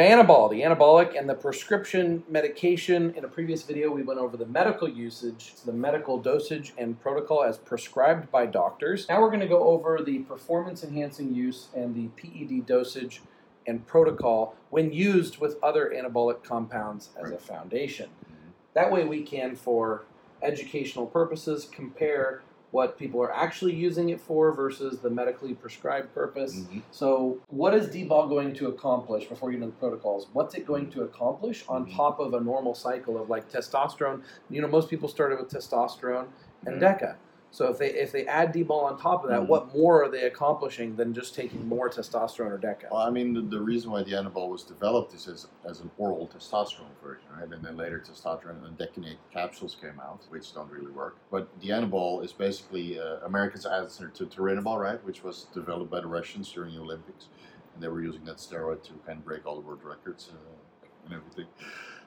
Dianabol, the anabolic and the prescription medication. In a previous video, we went over the medical usage, the medical dosage and protocol as prescribed by doctors. Now we're going to go over the performance enhancing use and the PED dosage and protocol when used with other anabolic compounds as a foundation. Mm-hmm. That way, we can, for educational purposes, compare what people are actually using it for versus the medically prescribed purpose. Mhm. So, what is D-ball going to accomplish before you into the protocols? What's it going to accomplish on Mhm. top of a normal cycle of like testosterone? You know, most people started with testosterone and Mhm. DECA. So if they if they add D-ball on top of that, Mhm. what more are they accomplishing than just taking more testosterone or DECA? Well, I mean, the, the reason why the Anabol was developed is as, as an oral testosterone version, right? And then later testosterone and decanate capsules came out, which don't really work. But the Anabol is basically uh, America's answer to Turinabol, right? Which was developed by the Russians during the Olympics. And they were using that steroid to kind of break all the world records uh, and everything.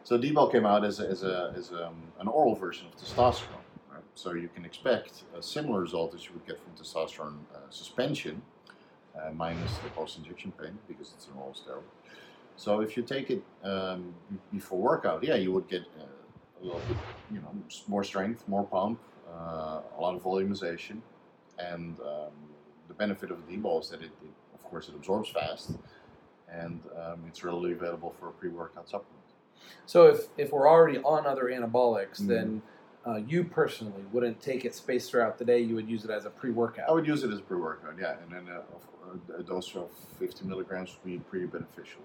So D-bol came out as, a, as, a, as um, an oral version of testosterone. So you can expect a similar result as you would get from testosterone uh, suspension, uh, minus the post-injection pain because it's an oral steroid. So if you take it um, before workout, yeah, you would get uh, a little bit, you know, more strength, more pump, uh, a lot of volumization, and um, the benefit of the D-ball is that it, it, of course, it absorbs fast, and um, it's readily available for a pre-workout supplement. So if if we're already on other anabolics, Mhm. then uh, you personally wouldn't take it spaced throughout the day. You would use it as a pre-workout. I would use it as a pre-workout, yeah, and then uh, a, a dose of 50 milligrams would be pretty beneficial.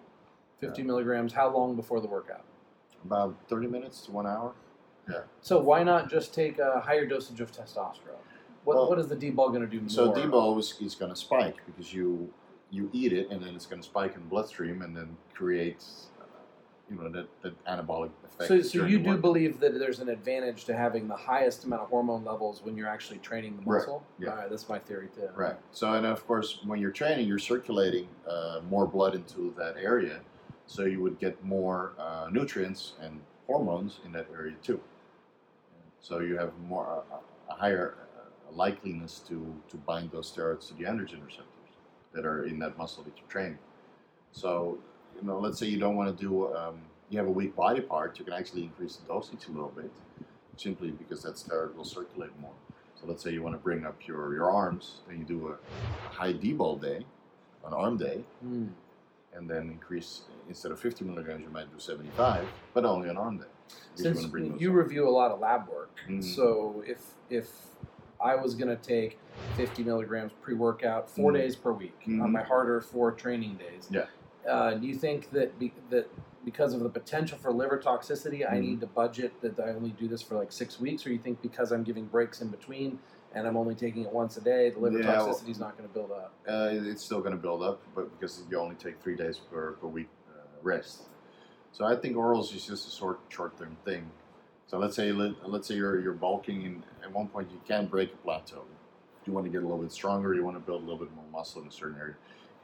50 milligrams. How long before the workout? About 30 minutes to one hour. Yeah. So why not just take a higher dosage of testosterone? What, Well, what is the D-ball going to do more? So D-bol is, is going to spike because you you eat it and then it's going to spike in the bloodstream and then create you know that, that anabolic effect. So, so you do work. believe that there's an advantage to having the highest amount of hormone levels when you're actually training the Right, muscle? yeah. All right, that's my theory too. right. So and of course when you're training, you're circulating uh, more blood into that area, so you would get more uh, nutrients and hormones in that area too. So you have more uh, a higher uh, likeliness to to bind those steroids to the androgen receptors that are in that muscle that you're training. So you know, let's say you don't want to do, um, you have a weak body part, you can actually increase the dosage a little bit, simply because that steroid will circulate more. So let's say you want to bring up your, your arms, then you do a high D-ball day, an arm day, Hmm. and then increase, instead of 50 milligrams, you might do 75, but only an arm day. you Since you up. review a lot of lab work, Mhm. so if if I was going to take 50 milligrams pre-workout 4 Mhm. days per week on Mhm. my harder four training days, Yeah. Uh, do you think that be, that because of the potential for liver toxicity, I Mhm. need to budget that I only do this for like six weeks, or you think because I'm giving breaks in between and I'm only taking it once a day, the liver Yeah, toxicity is not going to build up? Uh, it's still going to build up, but because you only take three days per, per week uh, rest. So I think orals is just a short short term thing. So let's say let, let's say you're you're bulking, and at one point you can break a plateau. You want to get a little bit stronger. You want to build a little bit more muscle in a certain area.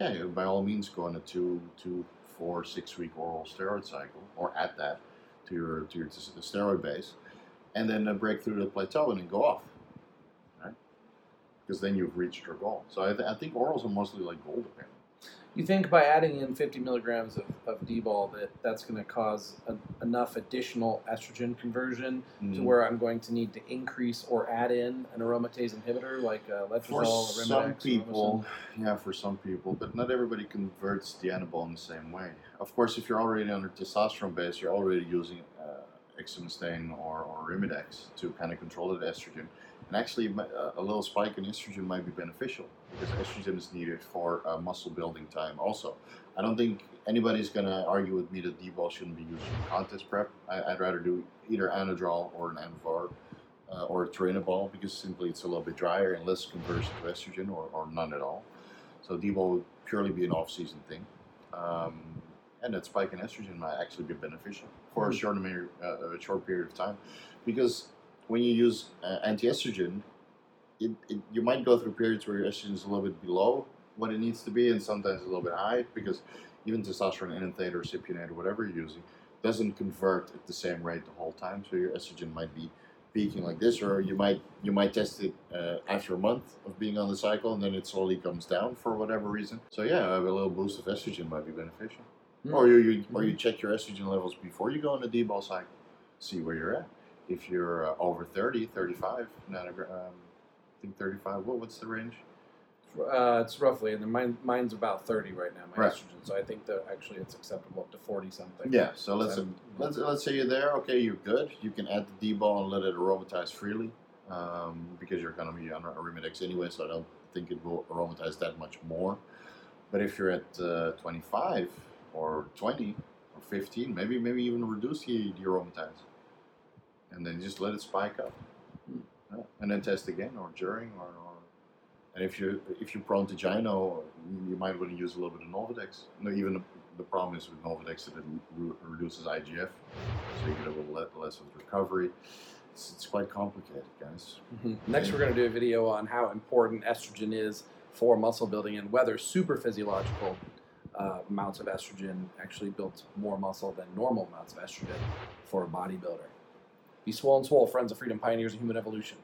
Yeah, by all means, go on a two two four six week oral steroid cycle, or add that to your to your t- steroid base, and then uh, break through the plateau and then go off. Right? Because then you've reached your goal. So I, th- I think orals are mostly like goal dependent. You think by adding in 50 milligrams of, of D-ball that that's going to cause a, enough additional estrogen conversion to Mm. where I'm going to need to increase or add in an aromatase inhibitor like uh, For letrozole, some Arimidex, people, yeah, for some people, but not everybody converts the anabol in the same way. Of course, if you're already on a testosterone base, you're already using uh, exemestane or, or Rimidex to kind of control the estrogen. And actually, uh, a little spike in estrogen might be beneficial because estrogen is needed for uh, muscle building time. Also, I don't think anybody's going to argue with me that D-ball shouldn't be used in contest prep. I, I'd rather do either Anadrol or an Anavar uh, or a Turinabol because simply it's a little bit drier and less conversion to estrogen or, or none at all. So D-bol would purely be an off-season thing. Um, and that spike in estrogen might actually be beneficial for a Mhm. short, uh, a short period of time. Because when you use uh, anti-estrogen, it, it, you might go through periods where your estrogen is a little bit below what it needs to be and sometimes a little bit high because even testosterone enanthate or cypionate or whatever you're using doesn't convert at the same rate the whole time. So your estrogen might be peaking like this, or you might you might test it uh, after a month of being on the cycle, and then it slowly comes down for whatever reason. So yeah, a little boost of estrogen might be beneficial. Hmm. Or you, you or you check your estrogen levels before you go on the D-ball cycle. See where you're at. If you're uh, over 30, 35 nanogram, um, I think 35. What what's the range? Uh, it's roughly, and mine, mine's about 30 right now, my Right. estrogen. So I think that actually it's acceptable up to 40 something. Yeah. So let's let's let's say you're there. Okay, you're good. You can add the D-ball and let it aromatize freely um, because you're going to be on Arimidex anyway. So I don't think it will aromatize that much more. But if you're at uh, 25 or 20 or 15, maybe maybe even reduce the, the aromatize, and then just let it spike up, and then test again or during or. or and if you if you're prone to gyno, you might want to use a little bit of Novadex. No, even the, problem is with Novadex that it re- reduces IGF, so you get a little le- less of recovery. It's, it's quite complicated, guys. Mhm. Next, we're going to do a video on how important estrogen is for muscle building and whether super physiological uh, amounts of estrogen actually build more muscle than normal amounts of estrogen for a bodybuilder. Be swole and swole, friends of freedom, pioneers of human evolution.